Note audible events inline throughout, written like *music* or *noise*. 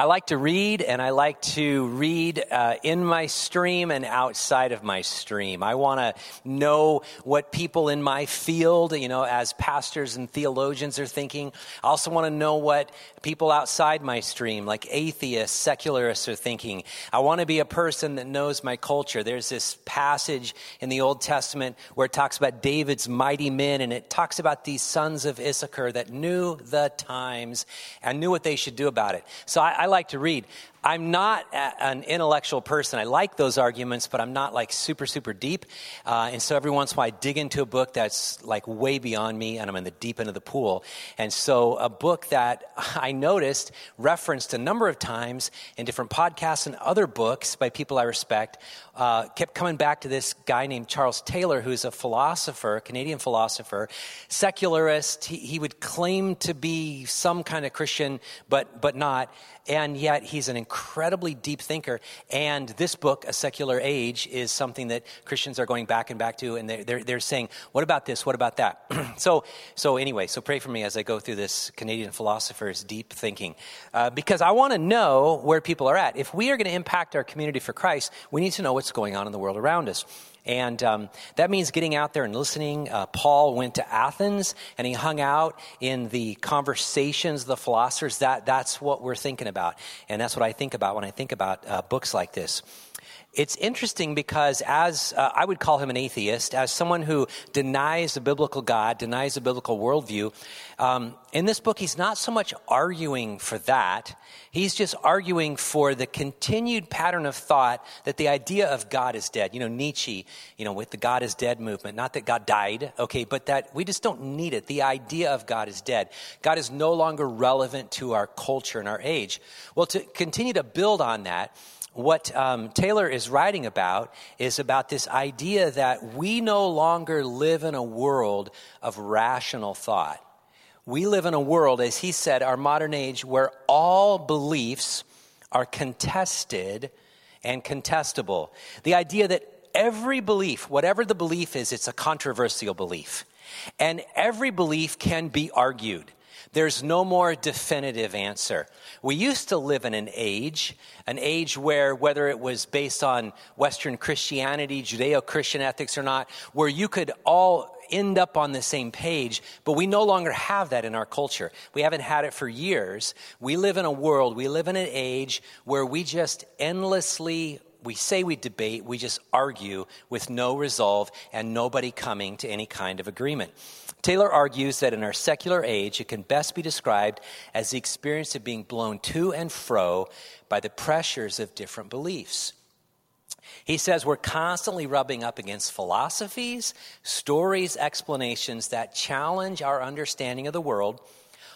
I like to read, and I like to read uh, in my stream and outside of my stream. I want to know what people in my field, you know, as pastors and theologians are thinking. I also want to know what people outside my stream, like atheists, secularists, are thinking. I want to be a person that knows my culture. There's this passage in the Old Testament where it talks about David's mighty men, and it talks about these sons of Issachar that knew the times and knew what they should do about it. So I, I like to read. I'm not an intellectual person. I like those arguments, but I'm not like super, super deep. Uh, and so every once in a while I dig into a book that's like way beyond me and I'm in the deep end of the pool. And so a book that *laughs* I noticed referenced a number of times in different podcasts and other books by people I respect uh, kept coming back to this guy named Charles Taylor, who's a philosopher, Canadian philosopher, secularist. He, he would claim to be some kind of Christian, but, but not and yet he's an incredibly deep thinker. And this book, A Secular Age, is something that Christians are going back and back to, and they're, they're, they're saying, what about this? What about that? *clears throat* so, so anyway, so pray for me as I go through this Canadian philosopher's deep thinking, uh, because I want to know where people are at. If we are going to impact our community for Christ, we need to know what's going on in the world around us. And um, that means getting out there and listening. Uh, Paul went to Athens and he hung out in the conversations of the philosophers. That, that's what we're thinking about. And that's what I think about when I think about uh, books like this it's interesting because as uh, I would call him an atheist, as someone who denies the biblical God, denies the biblical worldview, um, in this book, he's not so much arguing for that. He's just arguing for the continued pattern of thought that the idea of God is dead. You know, Nietzsche, you know, with the God is dead movement, not that God died, okay, but that we just don't need it. The idea of God is dead. God is no longer relevant to our culture and our age. Well, to continue to build on that, what um, Taylor is writing about is about this idea that we no longer live in a world of rational thought. We live in a world, as he said, our modern age, where all beliefs are contested and contestable. The idea that every belief, whatever the belief is, it's a controversial belief. And every belief can be argued. There's no more definitive answer. We used to live in an age, an age where, whether it was based on Western Christianity, Judeo Christian ethics or not, where you could all end up on the same page, but we no longer have that in our culture. We haven't had it for years. We live in a world, we live in an age where we just endlessly we say we debate, we just argue with no resolve and nobody coming to any kind of agreement. Taylor argues that in our secular age, it can best be described as the experience of being blown to and fro by the pressures of different beliefs. He says we're constantly rubbing up against philosophies, stories, explanations that challenge our understanding of the world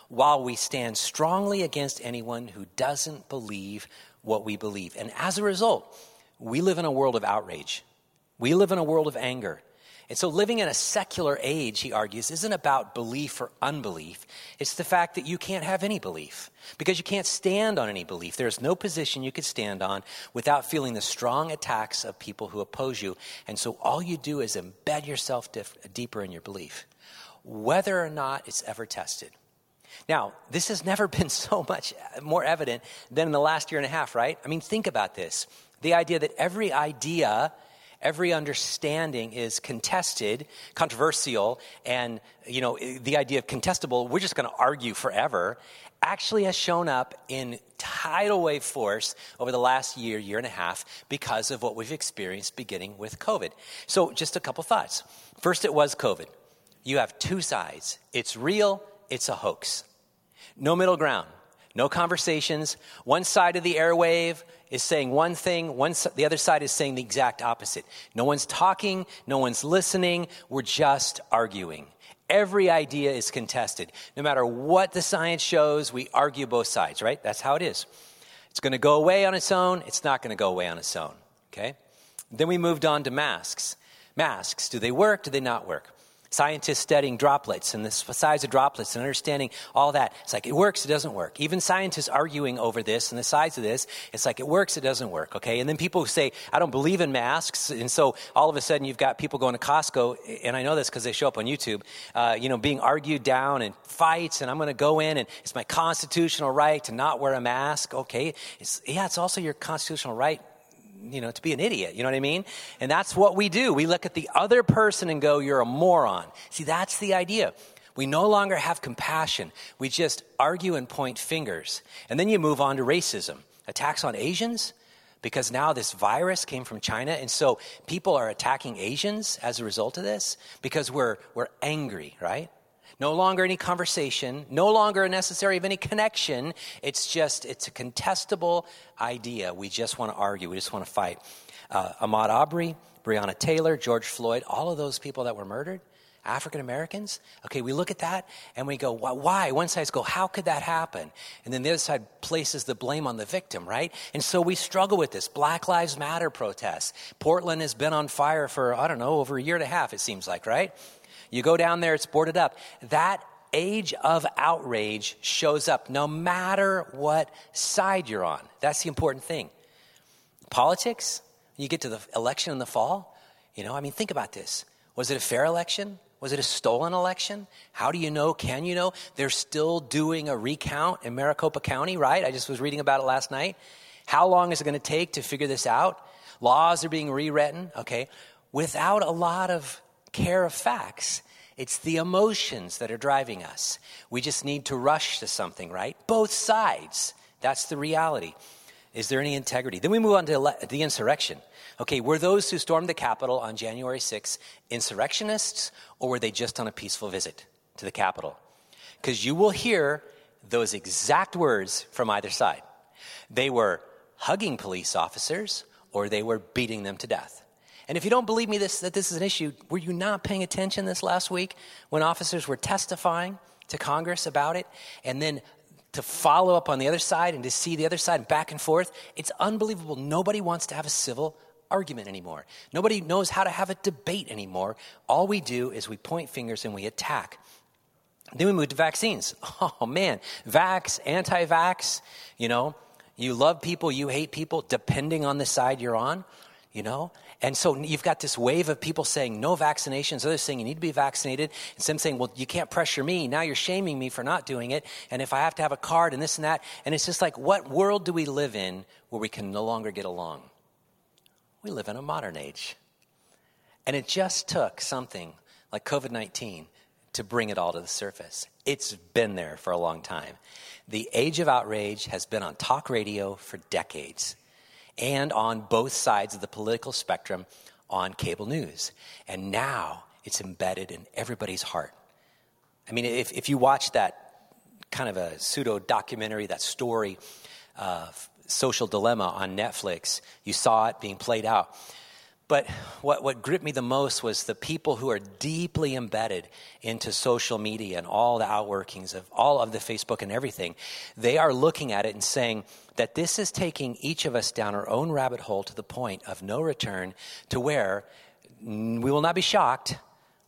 while we stand strongly against anyone who doesn't believe what we believe. And as a result, we live in a world of outrage. We live in a world of anger. And so, living in a secular age, he argues, isn't about belief or unbelief. It's the fact that you can't have any belief because you can't stand on any belief. There's no position you could stand on without feeling the strong attacks of people who oppose you. And so, all you do is embed yourself dif- deeper in your belief, whether or not it's ever tested. Now, this has *laughs* never been so much more evident than in the last year and a half, right? I mean, think about this The idea that every idea, every understanding is contested, controversial, and you know, the idea of contestable, we're just going to argue forever, actually has shown up in tidal wave force over the last year, year and a half, because of what we've experienced beginning with COVID. So, just a couple thoughts. First, it was COVID. You have two sides it's real, it's a hoax. No middle ground, no conversations. One side of the airwave is saying one thing, one, the other side is saying the exact opposite. No one's talking, no one's listening, we're just arguing. Every idea is contested. No matter what the science shows, we argue both sides, right? That's how it is. It's going to go away on its own, it's not going to go away on its own, okay? Then we moved on to masks. Masks, do they work? Do they not work? Scientists studying droplets and the size of droplets and understanding all that. It's like it works, it doesn't work. Even scientists arguing over this and the size of this, it's like it works, it doesn't work, okay? And then people say, I don't believe in masks. And so all of a sudden you've got people going to Costco, and I know this because they show up on YouTube, uh, you know, being argued down and fights, and I'm going to go in and it's my constitutional right to not wear a mask, okay? It's, yeah, it's also your constitutional right you know, to be an idiot. You know what I mean? And that's what we do. We look at the other person and go, you're a moron. See, that's the idea. We no longer have compassion. We just argue and point fingers. And then you move on to racism. Attacks on Asians, because now this virus came from China. And so people are attacking Asians as a result of this because we're, we're angry, right? No longer any conversation, no longer necessary of any connection. It's just, it's a contestable idea. We just want to argue, we just want to fight. Uh, Ahmaud Arbery, Breonna Taylor, George Floyd, all of those people that were murdered, African Americans. Okay, we look at that and we go, why? One side go, how could that happen? And then the other side places the blame on the victim, right? And so we struggle with this. Black Lives Matter protests. Portland has been on fire for, I don't know, over a year and a half, it seems like, right? You go down there, it's boarded up. That age of outrage shows up no matter what side you're on. That's the important thing. Politics, you get to the election in the fall, you know, I mean, think about this. Was it a fair election? Was it a stolen election? How do you know? Can you know? They're still doing a recount in Maricopa County, right? I just was reading about it last night. How long is it going to take to figure this out? Laws are being rewritten, okay? Without a lot of care of facts. It's the emotions that are driving us. We just need to rush to something, right? Both sides. That's the reality. Is there any integrity? Then we move on to the insurrection. Okay, were those who stormed the Capitol on January 6th insurrectionists, or were they just on a peaceful visit to the Capitol? Because you will hear those exact words from either side. They were hugging police officers, or they were beating them to death. And if you don't believe me this, that this is an issue, were you not paying attention this last week when officers were testifying to Congress about it? And then to follow up on the other side and to see the other side back and forth, it's unbelievable. Nobody wants to have a civil argument anymore. Nobody knows how to have a debate anymore. All we do is we point fingers and we attack. Then we move to vaccines. *laughs* Oh man, vax, anti vax, you know, you love people, you hate people, depending on the side you're on, you know. And so you've got this wave of people saying no vaccinations, others saying you need to be vaccinated, and some saying, well, you can't pressure me. Now you're shaming me for not doing it. And if I have to have a card and this and that. And it's just like, what world do we live in where we can no longer get along? We live in a modern age. And it just took something like COVID 19 to bring it all to the surface. It's been there for a long time. The age of outrage has been on talk radio for decades and on both sides of the political spectrum on cable news. And now it's embedded in everybody's heart. I mean, if, if you watch that kind of a pseudo documentary, that story, Social Dilemma on Netflix, you saw it being played out. But what, what gripped me the most was the people who are deeply embedded into social media and all the outworkings of all of the Facebook and everything. They are looking at it and saying that this is taking each of us down our own rabbit hole to the point of no return to where we will not be shocked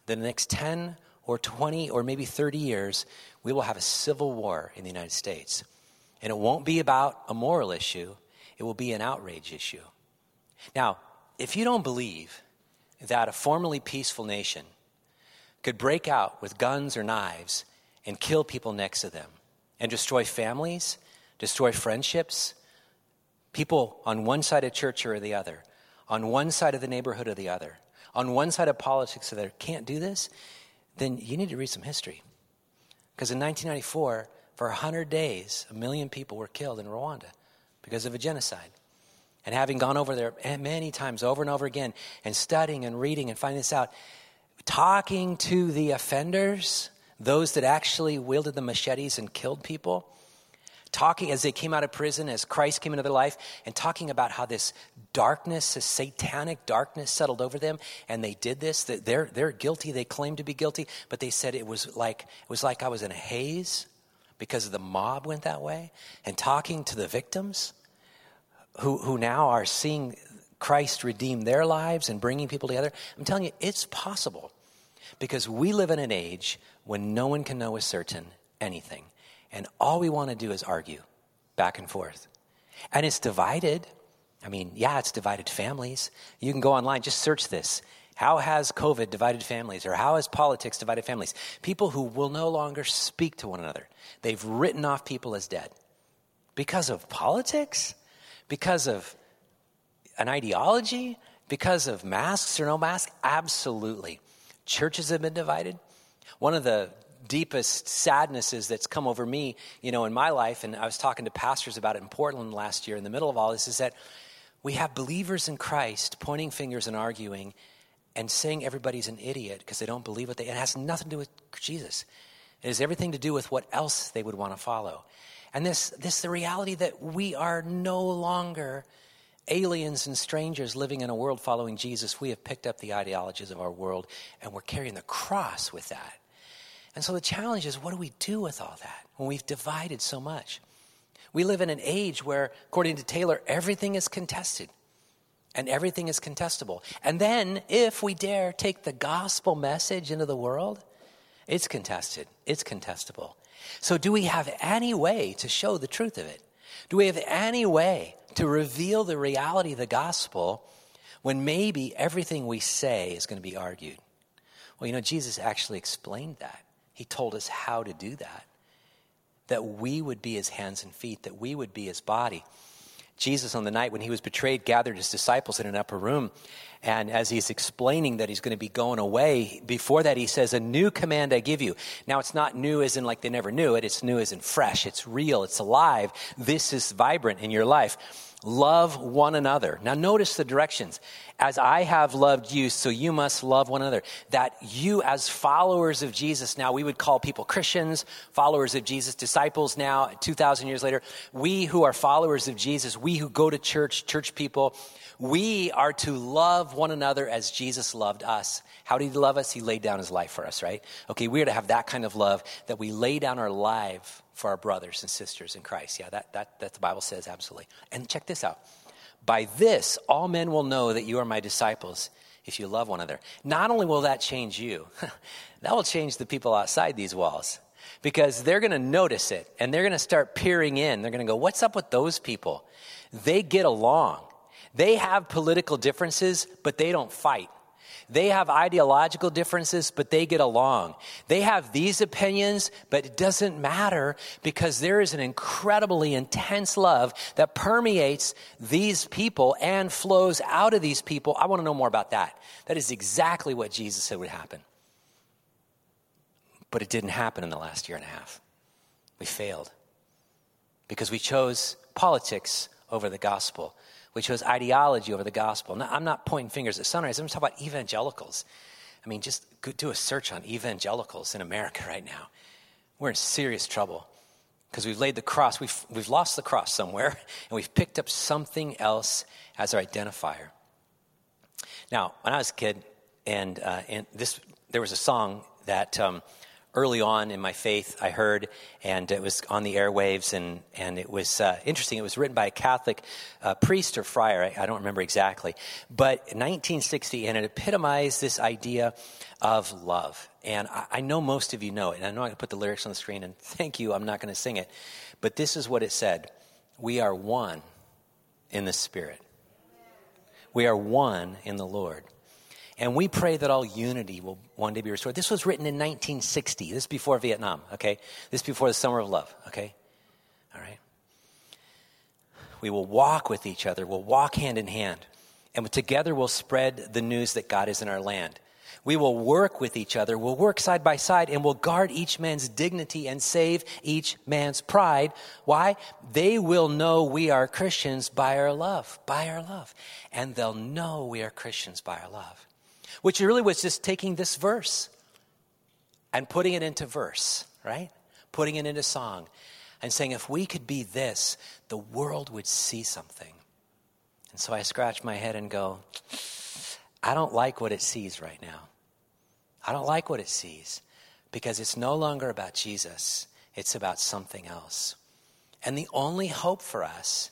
that in the next 10 or 20 or maybe 30 years, we will have a civil war in the United States. And it won't be about a moral issue, it will be an outrage issue. Now, if you don't believe that a formerly peaceful nation could break out with guns or knives and kill people next to them and destroy families, destroy friendships, People on one side of church or the other, on one side of the neighborhood or the other, on one side of politics or the other, can't do this, then you need to read some history. Because in 1994, for 100 days, a million people were killed in Rwanda because of a genocide. And having gone over there eh, many times over and over again and studying and reading and finding this out, talking to the offenders, those that actually wielded the machetes and killed people, talking as they came out of prison, as Christ came into their life, and talking about how this darkness, this satanic darkness settled over them, and they did this. They're they're guilty. They claim to be guilty, but they said it was like it was like I was in a haze because the mob went that way. And talking to the victims who who now are seeing Christ redeem their lives and bringing people together. I'm telling you, it's possible because we live in an age when no one can know with certain anything. And all we want to do is argue back and forth. And it's divided. I mean, yeah, it's divided families. You can go online, just search this. How has COVID divided families? Or how has politics divided families? People who will no longer speak to one another. They've written off people as dead. Because of politics? Because of an ideology? Because of masks or no masks? Absolutely. Churches have been divided. One of the deepest sadnesses that's come over me, you know, in my life, and I was talking to pastors about it in Portland last year in the middle of all this, is that we have believers in Christ pointing fingers and arguing and saying everybody's an idiot because they don't believe what they, it has nothing to do with Jesus. It has everything to do with what else they would want to follow. And this, this the reality that we are no longer aliens and strangers living in a world following Jesus. We have picked up the ideologies of our world and we're carrying the cross with that. And so the challenge is what do we do with all that when we've divided so much? We live in an age where, according to Taylor, everything is contested and everything is contestable. And then, if we dare take the gospel message into the world, it's contested, it's contestable. So, do we have any way to show the truth of it? Do we have any way to reveal the reality of the gospel when maybe everything we say is going to be argued? Well, you know, Jesus actually explained that. He told us how to do that. That we would be his hands and feet, that we would be his body. Jesus, on the night when he was betrayed, gathered his disciples in an upper room. And as he's explaining that he's going to be going away, before that he says, A new command I give you. Now it's not new as in like they never knew it, it's new as in fresh, it's real, it's alive. This is vibrant in your life. Love one another. Now, notice the directions. As I have loved you, so you must love one another. That you, as followers of Jesus, now we would call people Christians, followers of Jesus, disciples now, 2,000 years later. We who are followers of Jesus, we who go to church, church people, we are to love one another as Jesus loved us. How did he love us? He laid down his life for us, right? Okay, we are to have that kind of love that we lay down our life for our brothers and sisters in Christ. Yeah, that, that, that the Bible says absolutely. And check this out. By this, all men will know that you are my disciples if you love one another. Not only will that change you, *laughs* that will change the people outside these walls because they're going to notice it and they're going to start peering in. They're going to go, What's up with those people? They get along. They have political differences, but they don't fight. They have ideological differences, but they get along. They have these opinions, but it doesn't matter because there is an incredibly intense love that permeates these people and flows out of these people. I want to know more about that. That is exactly what Jesus said would happen. But it didn't happen in the last year and a half. We failed because we chose politics over the gospel which was ideology over the gospel. Now, I'm not pointing fingers at Sunrise, I'm talking about evangelicals. I mean, just do a search on evangelicals in America *laughs* right now. We're in serious trouble because we've laid the cross, we've, we've lost the cross somewhere, *laughs* and we've picked up something else as our identifier. Now, when I was a kid, and, uh, and this, there was a song that um, early on in my faith I heard, and it was on the airwaves, and, and it was uh, interesting. It was written by a Catholic uh, priest or friar, I, I, don't remember exactly, but 1960, and it epitomized this idea of love. And I, I know most of you know it, and I know I can put the lyrics on the screen, and thank you, I'm not going to sing it, but this is what it said We are one in the Spirit. We are one in the Lord. And we pray that all unity will one day be restored. This was written in 1960. This is before Vietnam, okay? This is before the Summer of Love, okay? All right? We will walk with each other. We'll walk hand in hand. And together we'll spread the news that God is in our land. We will work with each other. We'll work side by side and we'll guard each man's dignity and save each man's pride. Why? They will know we are Christians by our love, by our love. And they'll know we are Christians by our love. Which really was just taking this verse and putting it into verse, right? Putting it into song and saying, if we could be this, the world would see something. And so I scratch my head and go, I don't like what it sees right now. I don't like what it sees because it's no longer about Jesus, it's about something else. And the only hope for us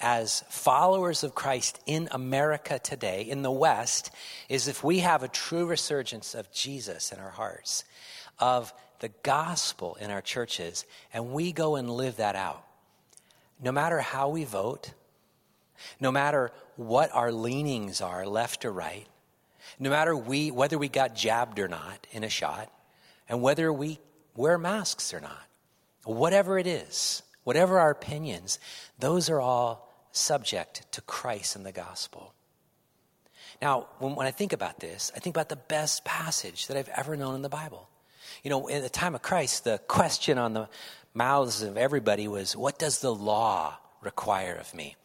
as followers of Christ in America today, in the West, is if we have a true resurgence of Jesus in our hearts, of the gospel in our churches, and we go and live that out. No matter how we vote, no matter what our leanings are, left or right, no matter we, whether we got jabbed or not in a shot, and whether we wear masks or not, whatever it is, whatever our opinions, those are all subject to Christ and the gospel. Now, when, when I think about this, I think about the best passage that I've ever known in the Bible. You know, in the time of Christ, the question on the mouths of everybody was, What does the law require of me?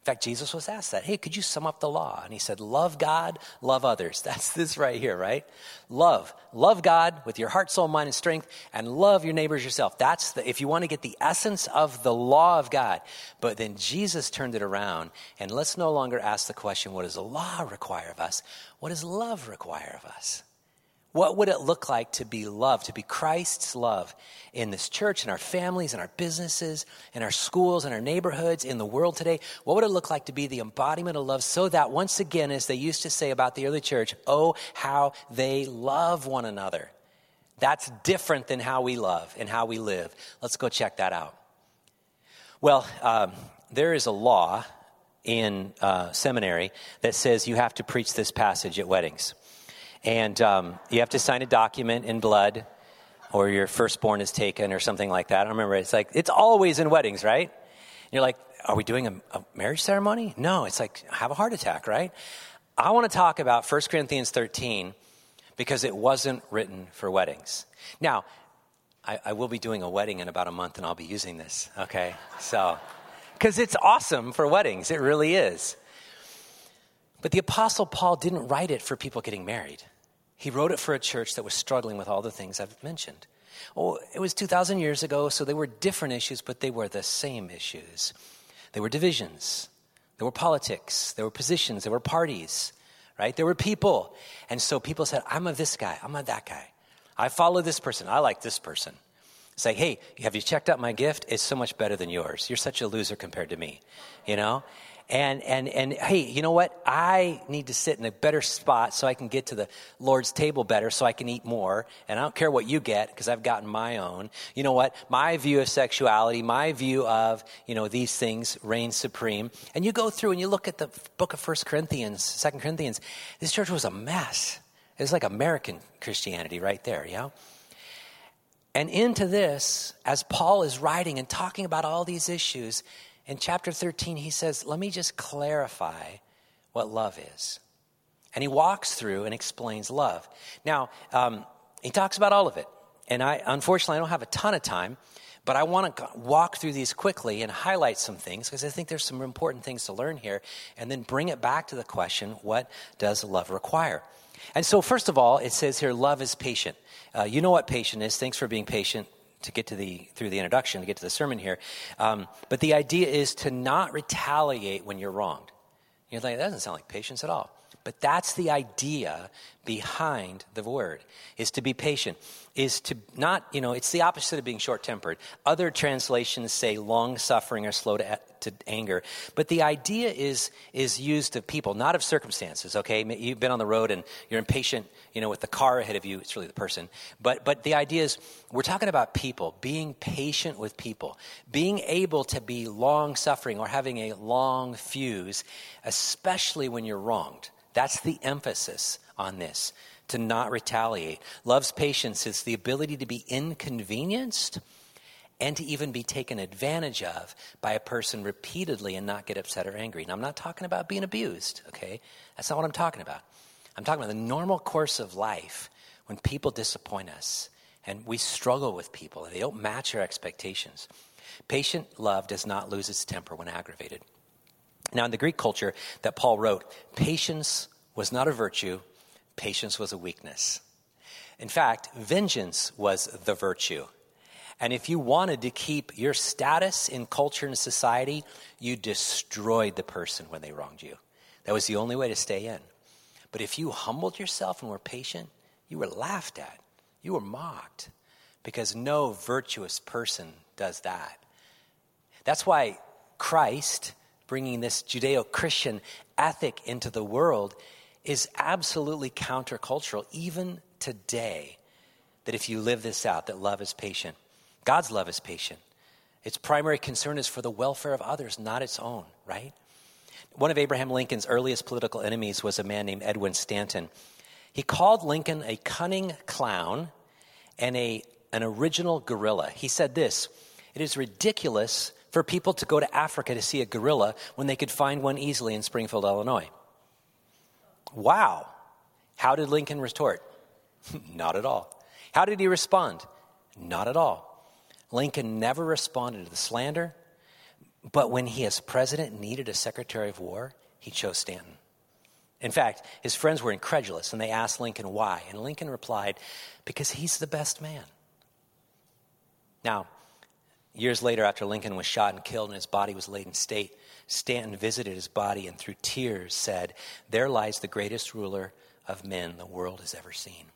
In fact, Jesus was asked that. Hey, could you sum up the law? And he said, Love God, love others. *laughs* That's this right here, right? Love. Love God with your heart, soul, mind, and strength, and love your neighbors yourself. That's the, if you want to get the essence of the law of God. But then Jesus turned it around, and let's no longer ask the question, What does the law require of us? What does love require of us? What would it look like to be loved, to be Christ's love in this church, in our families, in our businesses, in our schools, in our neighborhoods, in the world today? What would it look like to be the embodiment of love so that once again, as they used to say about the early church, oh, how they love one another? That's different than how we love and how we live. Let's go check that out. Well, um, there is a law in uh, seminary that says you have to preach this passage at weddings. And um, you have to sign a document in blood, or your firstborn is taken, or something like that. I remember it's like, it's always in weddings, right? And you're like, are we doing a, a marriage ceremony? No, it's like, have a heart attack, right? I want to talk about 1 Corinthians 13 because it wasn't written for weddings. Now, I, I, will be doing a wedding in about a month and I'll be using this, okay? So, because it's awesome for weddings, it really is. But the Apostle Paul didn't write it for people getting married. He wrote it for a church that was struggling with all the things I've mentioned. Oh, it was 2,000 years ago, so they were different issues, but they were the same issues. There were divisions, there were politics, there were positions, there were parties, right? There were people. And so people said, I'm of this guy, I'm of that guy. I follow this person, I like this person. Say, hey, have you checked out my gift? It's so much better than yours. You're such a loser compared to me, you know? And, and, and hey, you know what? I need to sit in a better spot so I can get to the Lord's table better so I can eat more. And I don't care what you get because I've gotten my own. You know what? My view of sexuality, my view of, you know, these things reign supreme. And you go through and you look at the book of First Corinthians, Second Corinthians. This church was a mess. It was like American Christianity right there, you know? And into this, as Paul is writing and talking about all these issues, in chapter 13, he says, Let me just clarify what love is. And he walks through and explains love. Now, um, he talks about all of it. And I, unfortunately, I don't have a ton of time, but I want to walk through these quickly and highlight some things because I think there's some important things to learn here and then bring it back to the question what does love require? And so, first of all, it says here, love is patient. Uh, you know what patient is. Thanks for being patient to get to the through the introduction to get to the sermon here. Um, but the idea is to not retaliate when you're wronged. You're like that doesn't sound like patience at all. But that's the idea behind the word is to be patient is to not you know it's the opposite of being short-tempered other translations say long-suffering or slow to, to anger. But the idea is is used of people not of circumstances okay? You've been on the road and you're impatient you know with the car ahead of you it's really the person. But but the idea is we're talking about people being patient with people being able to be long-suffering or having a long fuse especially when you're wronged. That's the emphasis on this to not retaliate. Love's patience is the ability to be inconvenienced and to even be taken advantage of by a person repeatedly and not get upset or angry. Now, I'm not talking about being abused, okay? That's not what I'm talking about. I'm talking about the normal course of life when people disappoint us and we struggle with people and they don't match our expectations. Patient love does not lose its temper when aggravated. Now, in the Greek culture that Paul wrote, patience was not a virtue, patience was a weakness. In fact, vengeance was the virtue. And if you wanted to keep your status in culture and society, you destroyed the person when they wronged you. That was the only way to stay in. But if you humbled yourself and were patient, you were laughed at, you were mocked, because no virtuous person does that. That's why Christ, bringing this Judeo Christian ethic into the world, is absolutely countercultural, even today. That if you live this out, that love is patient. God's love is patient. Its primary concern is for the welfare of others, not its own, right? One of Abraham Lincoln's earliest political enemies was a man named Edwin Stanton. He called Lincoln a cunning clown and a, an original gorilla. He said this It is ridiculous for people to go to Africa to see a gorilla when they could find one easily in Springfield, Illinois. Wow. How did Lincoln retort? *laughs* Not at all. How did he respond? Not at all. Lincoln never responded to the slander, but when he, as president, needed a secretary of war, he chose Stanton. In fact, his friends were incredulous and they asked Lincoln why. And Lincoln replied, Because he's the best man. Now, years later, after Lincoln was shot and killed and his body was laid in state, Stanton visited his body and through tears said, There lies the greatest ruler of men the world has ever seen.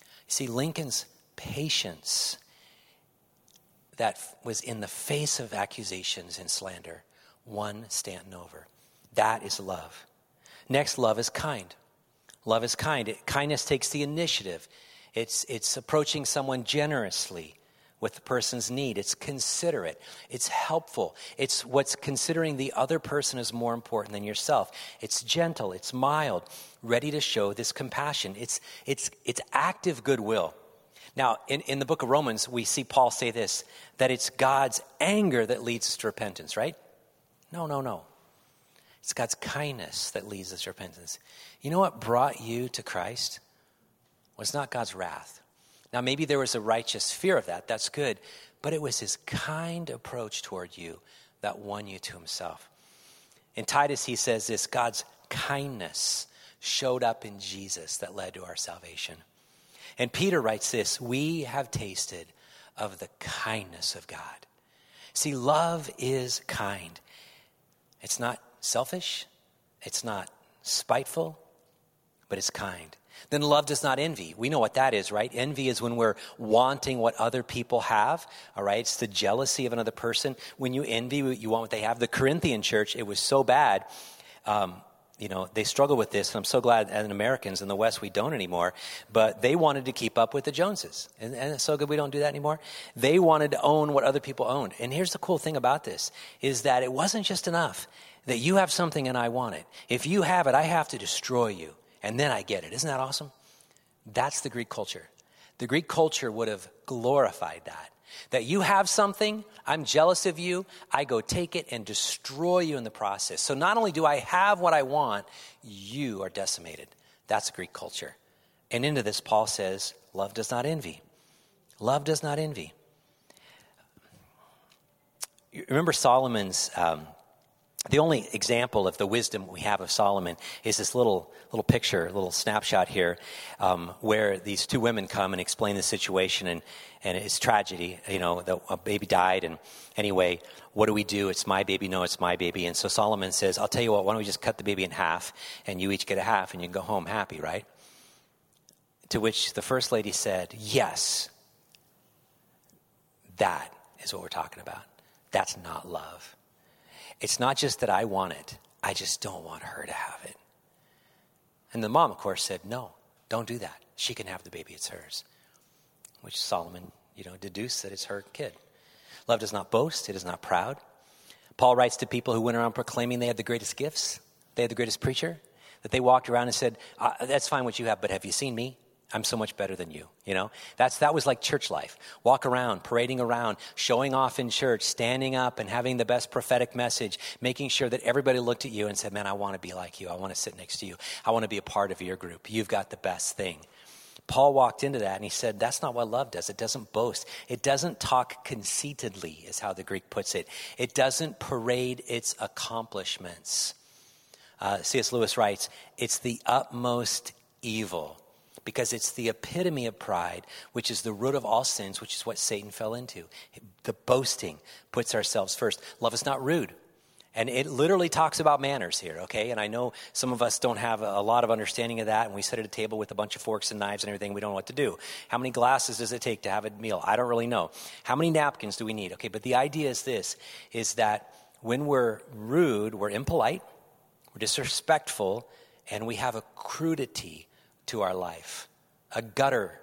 You see, Lincoln's patience that was in the face of accusations and slander, won Stanton over. That is love. Next, love is kind. Love is kind. It, kindness takes the initiative. It's, it's approaching someone generously with the person's need. It's considerate. It's helpful. It's what's considering the other person is more important than yourself. It's gentle. It's mild, ready to show this compassion. It's, it's, it's active goodwill. Now, in, in the book of Romans, we see Paul say this that it's God's anger that leads us to repentance, right? No, no, no. It's God's kindness that leads us to repentance. You know what brought you to Christ? Was not God's wrath. Now, maybe there was a righteous fear of that. That's good. But it was his kind approach toward you that won you to himself. In Titus, he says this God's kindness showed up in Jesus that led to our salvation. And Peter writes this We have tasted of the kindness of God. See, love is kind. It's not selfish, it's not spiteful, but it's kind. Then love does not envy. We know what that is, right? Envy is when we're wanting what other people have, all right? It's the jealousy of another person. When you envy, you want what they have. The Corinthian church, it was so bad. Um, you know, they struggle with this, and I'm so glad as Americans in the West we don't anymore. But they wanted to keep up with the Joneses, and, and it's so good we don't do that anymore. They wanted to own what other people owned. And here's the cool thing about this is that it wasn't just enough that you have something and I want it. If you have it, I have to destroy you, and then I get it. Isn't that awesome? That's the Greek culture. The Greek culture would have glorified that. That you have something, I'm jealous of you, I go take it and destroy you in the process. So not only do I have what I want, you are decimated. That's Greek culture. And into this, Paul says, love does not envy. Love does not envy. You remember Solomon's um, the only example of the wisdom we have of Solomon is this little little picture, little snapshot here, um, where these two women come and explain the situation, and and it's tragedy. You know, the, a baby died, and anyway, what do we do? It's my baby. No, it's my baby. And so Solomon says, "I'll tell you what. Why don't we just cut the baby in half, and you each get a half, and you can go home happy, right?" To which the first lady said, "Yes, that is what we're talking about. That's not love." It's not just that I want it, I just don't want her to have it. And the mom, of course, said, No, don't do that. She can have the baby, it's hers. Which Solomon, you know, deduce that it's her kid. Love does not boast, it is not proud. Paul writes to people who went around proclaiming they had the greatest gifts, they had the greatest preacher, that they walked around and said, uh, That's fine what you have, but have you seen me? I'm so much better than you. You know, that's that was like church life. Walk around, parading around, showing off in church, standing up and having the best prophetic message, making sure that everybody looked at you and said, "Man, I want to be like you. I want to sit next to you. I want to be a part of your group. You've got the best thing." Paul walked into that and he said, That's not what love does. It doesn't boast. It doesn't talk conceitedly, is how the Greek puts it. It doesn't parade its accomplishments. Uh, C.S. Lewis writes, It's the utmost evil because it's the epitome of pride, which is the root of all sins, which is what Satan fell into. The boasting puts ourselves first. Love is not rude. And it literally talks about manners here, okay? And I know some of us don't have a lot of understanding of that, and we sit at a table with a bunch of forks and knives and everything, we don't know what to do. How many glasses does it take to have a meal? I don't really know. How many napkins do we need? Okay, but the idea is this is that when we're rude, we're impolite, we're disrespectful, and we have a crudity to our life, a gutter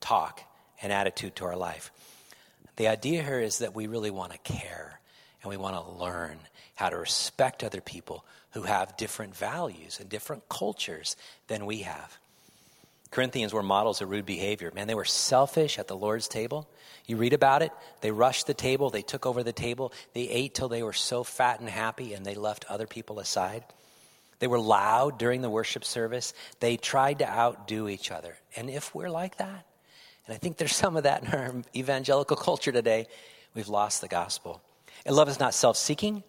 talk and attitude to our life. The idea here is that we really want to care and we want to learn how to respect other people who have different values and different cultures than we have. Corinthians were models of rude behavior. Man, they were selfish at the Lord's table. You read about it. They rushed the table, they took over the table, they ate till they were so fat and happy, and they left other people aside. They were loud during the worship service. They tried to outdo each other. And if we're like that, and I think there's some of that in our *laughs* evangelical culture today, we've lost the gospel. And love is not self seeking,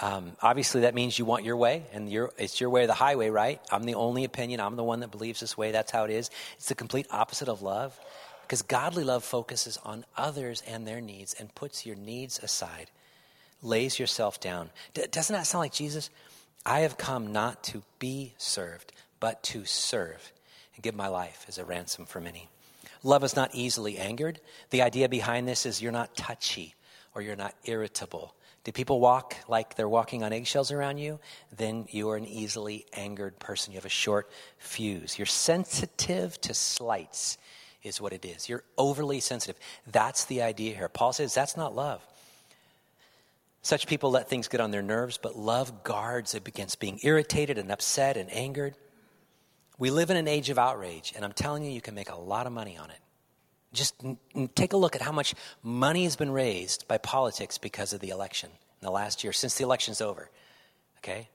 um, obviously, that means you want your way, and it's your way or the highway, right? I'm the only opinion. I'm the one that believes this way. That's how it is. It's the complete opposite of love. Because godly love focuses on others and their needs and puts your needs aside, lays yourself down. D- doesn't that sound like Jesus? I have come not to be served, but to serve and give my life as a ransom for many. Love is not easily angered. The idea behind this is you're not touchy or you're not irritable do people walk like they're walking on eggshells around you? Then you are an easily angered person. You have a short fuse. You're sensitive to slights, is what it is. You're overly sensitive. That's the idea here. Paul says that's not love. Such people let things get on their nerves, but love guards against being irritated and upset and angered. We live in an age of outrage, and I'm telling you, you can make a lot of money on it. Just take a look at how much money has been raised by politics because of the election in the last year, since the election's over. Okay?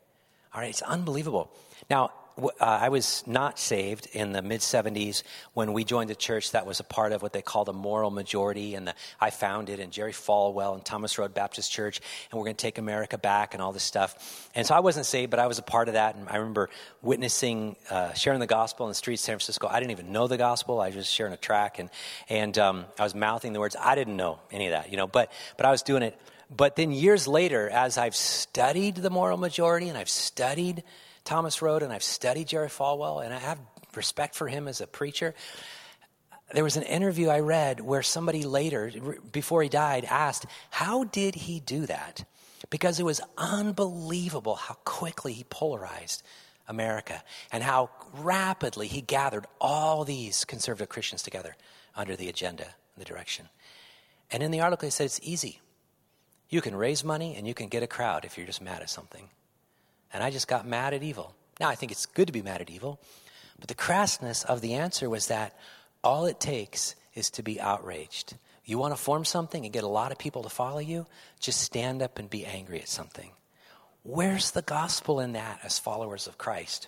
All right, it's unbelievable. Now, uh, I was not saved in the mid 70s when we joined a church that was a part of what they called the moral majority. And the, I founded, and Jerry Falwell and Thomas Road Baptist Church, and we're going to take America back and all this stuff. And so I wasn't saved, but I was a part of that. And I remember witnessing, uh, sharing the gospel in the streets of San Francisco. I didn't even know the gospel. I was just sharing a track, and, and um, I was mouthing the words. I didn't know any of that, you know, but, but I was doing it. But then years later, as I've studied the moral majority and I've studied Thomas Road, and I've studied Jerry Falwell, and I have respect for him as a preacher. There was an interview I read where somebody later, before he died, asked, How did he do that? Because it was unbelievable how quickly he polarized America and how rapidly he gathered all these conservative Christians together under the agenda and the direction. And in the article, he said it's easy. You can raise money and you can get a crowd if you're just mad at something and I just got mad at evil. Now, I think it's good to be mad at evil, but the crassness of the answer was that all it takes is to be outraged. You want to form something and get a lot of people to follow you? Just stand up and be angry at something. Where's the gospel in that as followers of Christ?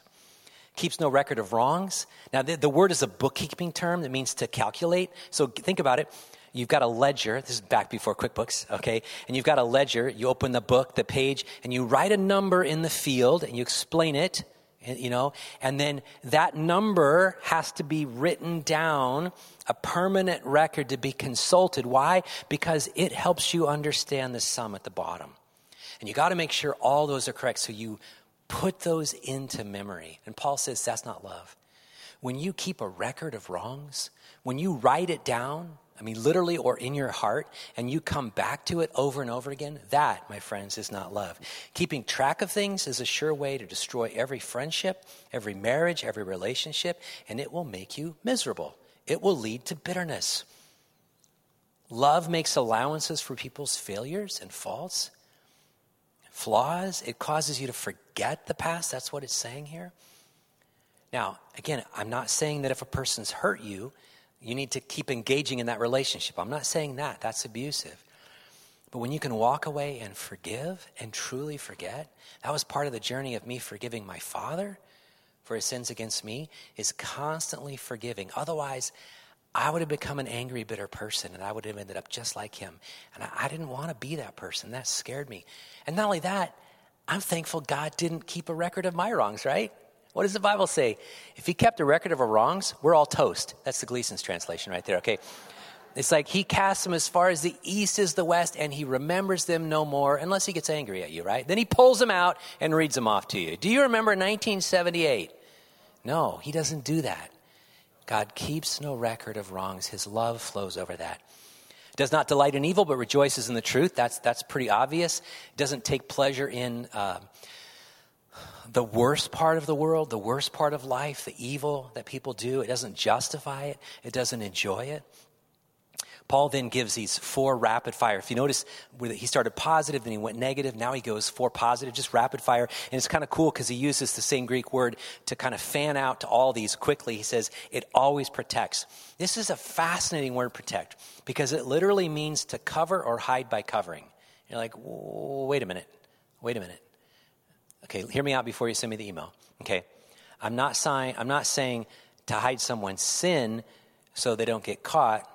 Keeps no record of wrongs. Now, the, the word is a bookkeeping term that means to calculate. So think about it you've got a ledger. This is back before QuickBooks, okay? And you've got a ledger. You open the book, the page, and you write a number in the field and you explain it, you know, and then that number has to be written down, a permanent record to be consulted. Why? Because it helps you understand the sum at the bottom. And you got to make sure all those are correct so you put those into memory. And Paul says that's not love. When you keep a record of wrongs, when you write it down, I mean, literally or in your heart, and you come back to it over and over again, that, my friends, is not love. Keeping track of things is a sure way to destroy every friendship, every marriage, every relationship, and it will make you miserable. It will lead to bitterness. Love makes allowances for people's failures and faults, flaws. It causes you to forget the past. That's what it's saying here. Now, again, I'm not saying that if a person's hurt you, you need to keep engaging in that relationship. I'm not saying that. That's abusive. But when you can walk away and forgive and truly forget, that was part of the journey of me forgiving my father for his sins against me, is constantly forgiving. Otherwise, I would have become an angry, bitter person and I would have ended up just like him. And I, I didn't want to be that person. That scared me. And not only that, I'm thankful God didn't keep a record of my wrongs, right? What does the Bible say? If he kept a record of our wrongs, we're all toast. That's the Gleason's translation right there, okay? It's like he casts them as far as the east is the west, and he remembers them no more unless he gets angry at you, right? Then he pulls them out and reads them off to you. Do you remember 1978? No, he doesn't do that. God keeps no record of wrongs. His love flows over that. Does not delight in evil, but rejoices in the truth. That's, that's pretty obvious. Doesn't take pleasure in uh, the worst part of the world, the worst part of life, the evil that people do. It doesn't justify it, it doesn't enjoy it. Paul then gives these four rapid fire. If you notice, he started positive, then he went negative. Now he goes four positive, just rapid fire. And it's kind of cool because he uses the same Greek word to kind of fan out to all these quickly. He says, it always protects. This is a fascinating word, protect, because it literally means to cover or hide by covering. You're like, wait a minute, wait a minute. Okay, hear me out before you send me the email. Okay, I'm not saying I'm not saying to hide someone's sin so they don't get caught.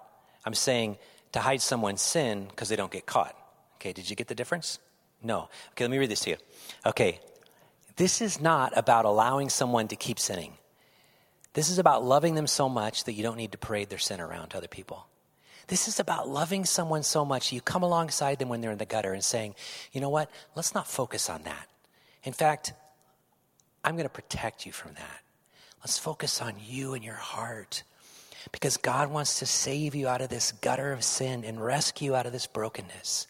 I'm saying to hide someone's sin because they don't get caught. Okay, did you get the difference? No. Okay, let me read this to you. Okay, this is not about allowing someone to keep sinning. This is about loving them so much that you don't need to parade their sin around to other people. This is about loving someone so much you come alongside them when they're in the gutter and saying, you know what, let's not focus on that. In fact, I'm going to protect you from that. Let's focus on you and your heart because God wants to save you out of this gutter of sin and rescue you out of this brokenness.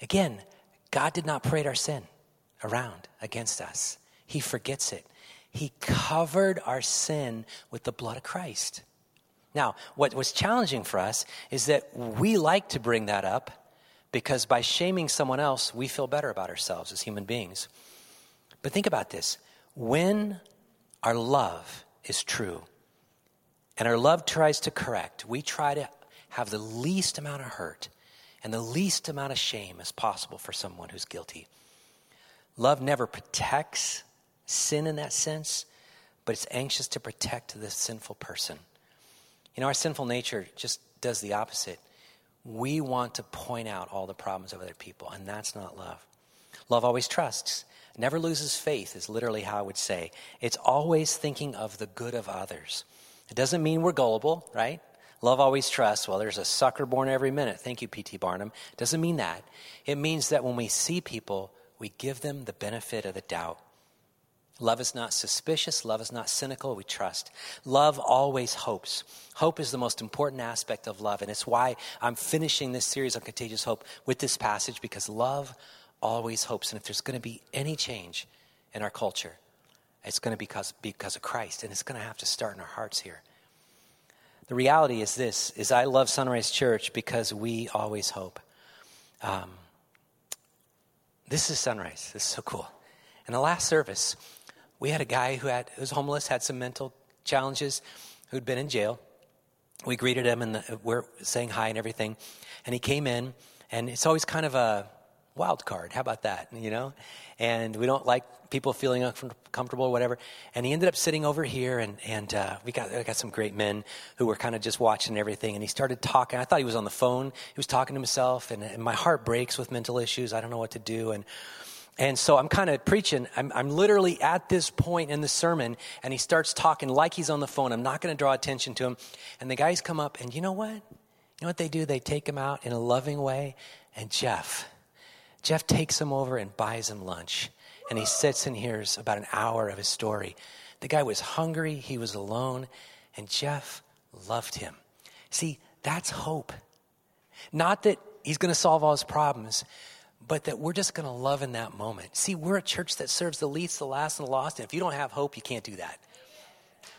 Again, God did not parade our sin around against us, He forgets it. He covered our sin with the blood of Christ. Now, what was challenging for us is that we like to bring that up because by shaming someone else, we feel better about ourselves as human beings. But think about this when our love is true and our love tries to correct, we try to have the least amount of hurt and the least amount of shame as possible for someone who's guilty. Love never protects sin in that sense, but it's anxious to protect the sinful person. You know, our sinful nature just does the opposite. We want to point out all the problems of other people, and that's not love. Love always trusts never loses faith, is literally how I would say. It's always thinking of the good of others. It doesn't mean we're gullible, right? Love always trusts. Well, there's a sucker born every minute. Thank you, P.T. Barnum. It doesn't mean that. It means that when we see people, we give them the benefit of the doubt. Love is not suspicious. Love is not cynical. We trust. Love always hopes. Hope is the most important aspect of love. And it's why I'm finishing this series on contagious hope with this passage because love always hopes. And if there's going to be any change in our culture, it's going to be because, because of Christ. And it's going to have to start in our hearts here. The reality is this, is I love Sunrise Church because we always hope. Um, this is Sunrise. This is so cool. In the last service, we had a guy who had, who was homeless, had some mental challenges, who'd been in jail. We greeted him and we're saying hi and everything. And he came in, and it's always kind of a wild card. How about that? You know? And we don't like people feeling uncomfortable or whatever. And he ended up sitting over here, and, and uh, we, got, we got some great men who were kind of just watching everything. And he started talking. I thought he was on the phone. He was talking to himself, and, and my heart breaks with mental issues. I don't know what to do. And, and so I'm kind of preaching. I'm, I'm literally at this point in the sermon, and he starts talking like he's on the phone. I'm not going to draw attention to him. And the guys come up, and you know what? You know what they do? They take him out in a loving way. And Jeff, Jeff takes him over and buys him lunch. And he sits and hears about an hour of his story. The guy was hungry, he was alone, and Jeff loved him. See, that's hope. Not that he's going to solve all his problems, but that we're just going to love in that moment. See, we're a church that serves the least, the last, and the lost. And if you don't have hope, you can't do that.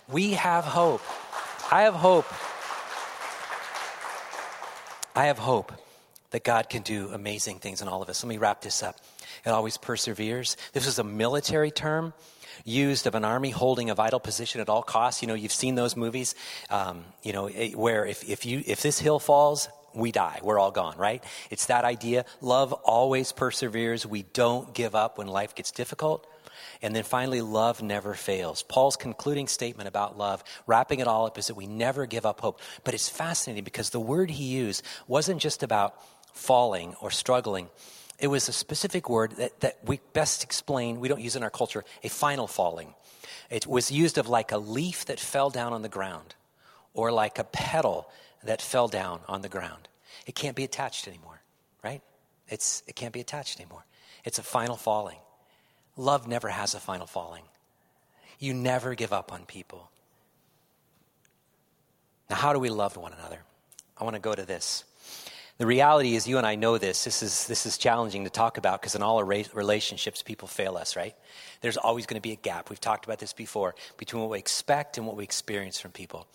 We have hope. I have hope. I have hope that God can do amazing things in all of us. Let me wrap this up. It always perseveres. This is a military term. used of an army holding a vital position at all costs. You know, you've seen those movies, um, you know, where if, if, you, if this hill falls, we die. We're all gone, right? It's that idea. Love always perseveres. We don't give up when life gets difficult. And then finally, love never fails. Paul's concluding statement about love, wrapping it all up, is that we never give up hope. But it's fascinating because the word he used wasn't just about falling or struggling. It was a specific word that, that we best explain, we don't use in our culture, a final falling. It was used of like a leaf that fell down on the ground or like a petal that fell down on the ground. It can't be attached anymore, right? It's, it can't be attached anymore. It's a final falling. Love never has a final falling. You never give up on people. Now, how do we love one another? I want to go to this. The reality is, you and I know this. This is, this is challenging to talk about because in all our relationships, people fail us, right? There's always going to be a gap. We've talked about this before between what we expect and what we experience from people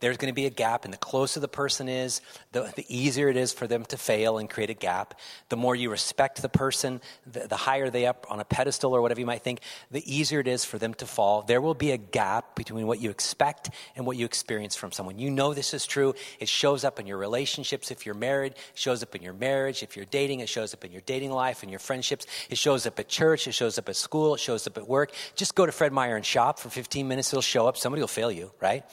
there's going to be a gap. And the closer the person is, the, the easier it is for them to fail and create a gap. The more you respect the person, the, the higher they up on a pedestal or whatever you might think, the easier it is for them to fall. There will be a gap between what you expect and what you experience from someone. You know this is true. It shows up in your relationships if you're married, it shows up in your marriage. If you're dating, it shows up in your dating life and your friendships. It shows up at church, it shows up at school, it shows up at work. Just go to Fred Meyer and shop for 15 minutes, it'll show up. Somebody will fail you, right?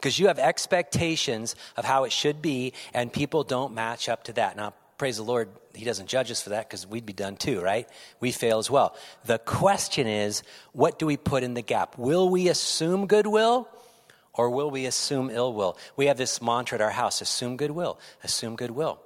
because you have expectations of how it should be, and people don't match up to that. Now, praise the Lord, He doesn't judge us for that because we'd be done too, right? We fail as well. The question is, what do we put in the gap? Will we assume goodwill? Or will we assume ill will? We have this mantra at our house assume goodwill, assume goodwill.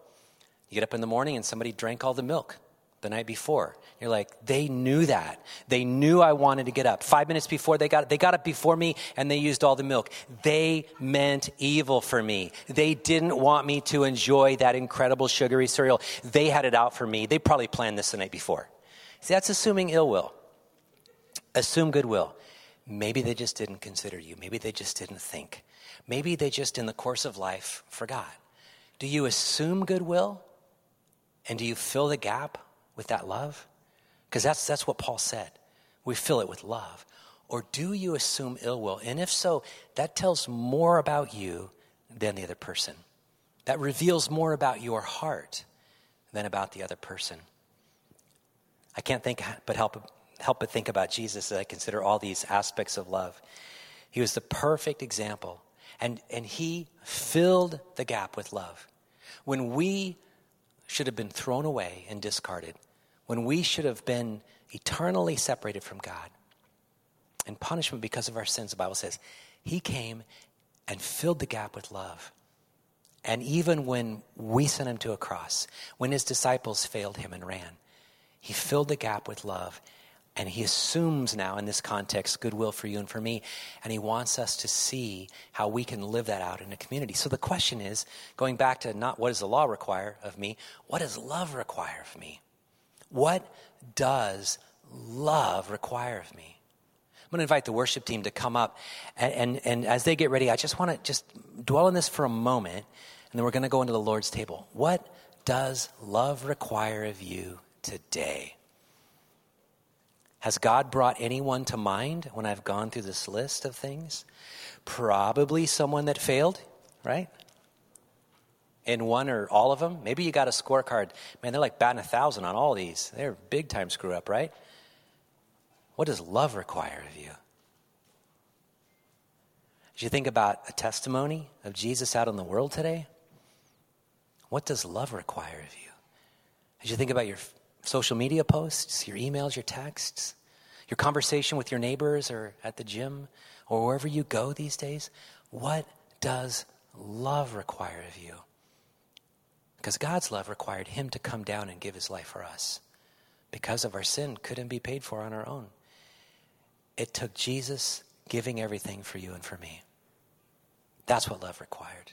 You get up in the morning and somebody drank all the milk the night before. You're like, they knew that. They knew I wanted to get up. Five minutes before they got they got up before me and they used all the milk. They meant evil for me. They didn't want me to enjoy that incredible sugary cereal. They had it out for me. They probably planned this the night before. See, that's assuming ill will. Assume goodwill. Maybe they just didn't consider you. Maybe they just didn't think. Maybe they just, in the course of life, forgot. Do you assume goodwill? And do you fill the gap with that love? Because that's, that's what Paul said. We fill it with love. Or do you assume ill will? And if so, that tells more about you than the other person. That reveals more about your heart than about the other person. I can't think but help, help but think about Jesus as I consider all these aspects of love. He was the perfect example, and, and he filled the gap with love. When we should have been thrown away and discarded, when we should have been eternally separated from God and punishment because of our sins, the Bible says, He came and filled the gap with love. And even when we sent him to a cross, when his disciples failed him and ran, he filled the gap with love. And he assumes now, in this context, goodwill for you and for me. And he wants us to see how we can live that out in a community. So the question is going back to not what does the law require of me, what does love require of me? What does love require of me? I'm going to invite the worship team to come up. And, and, and as they get ready, I just want to just dwell on this for a moment. And then we're going to go into the Lord's table. What does love require of you today? Has God brought anyone to mind when I've gone through this list of things? Probably someone that failed, right? In one or all of them. Maybe you got a scorecard. Man, they're like batting a thousand on all these. They're big time screw up, right? What does love require of you? As you think about a testimony of Jesus out in the world today, what does love require of you? As you think about your social media posts, your emails, your texts, your conversation with your neighbors or at the gym or wherever you go these days, what does love require of you? Because God's love required him to come down and give his life for us. Because of our sin, couldn't be paid for on our own. It took Jesus giving everything for you and for me. That's what love required.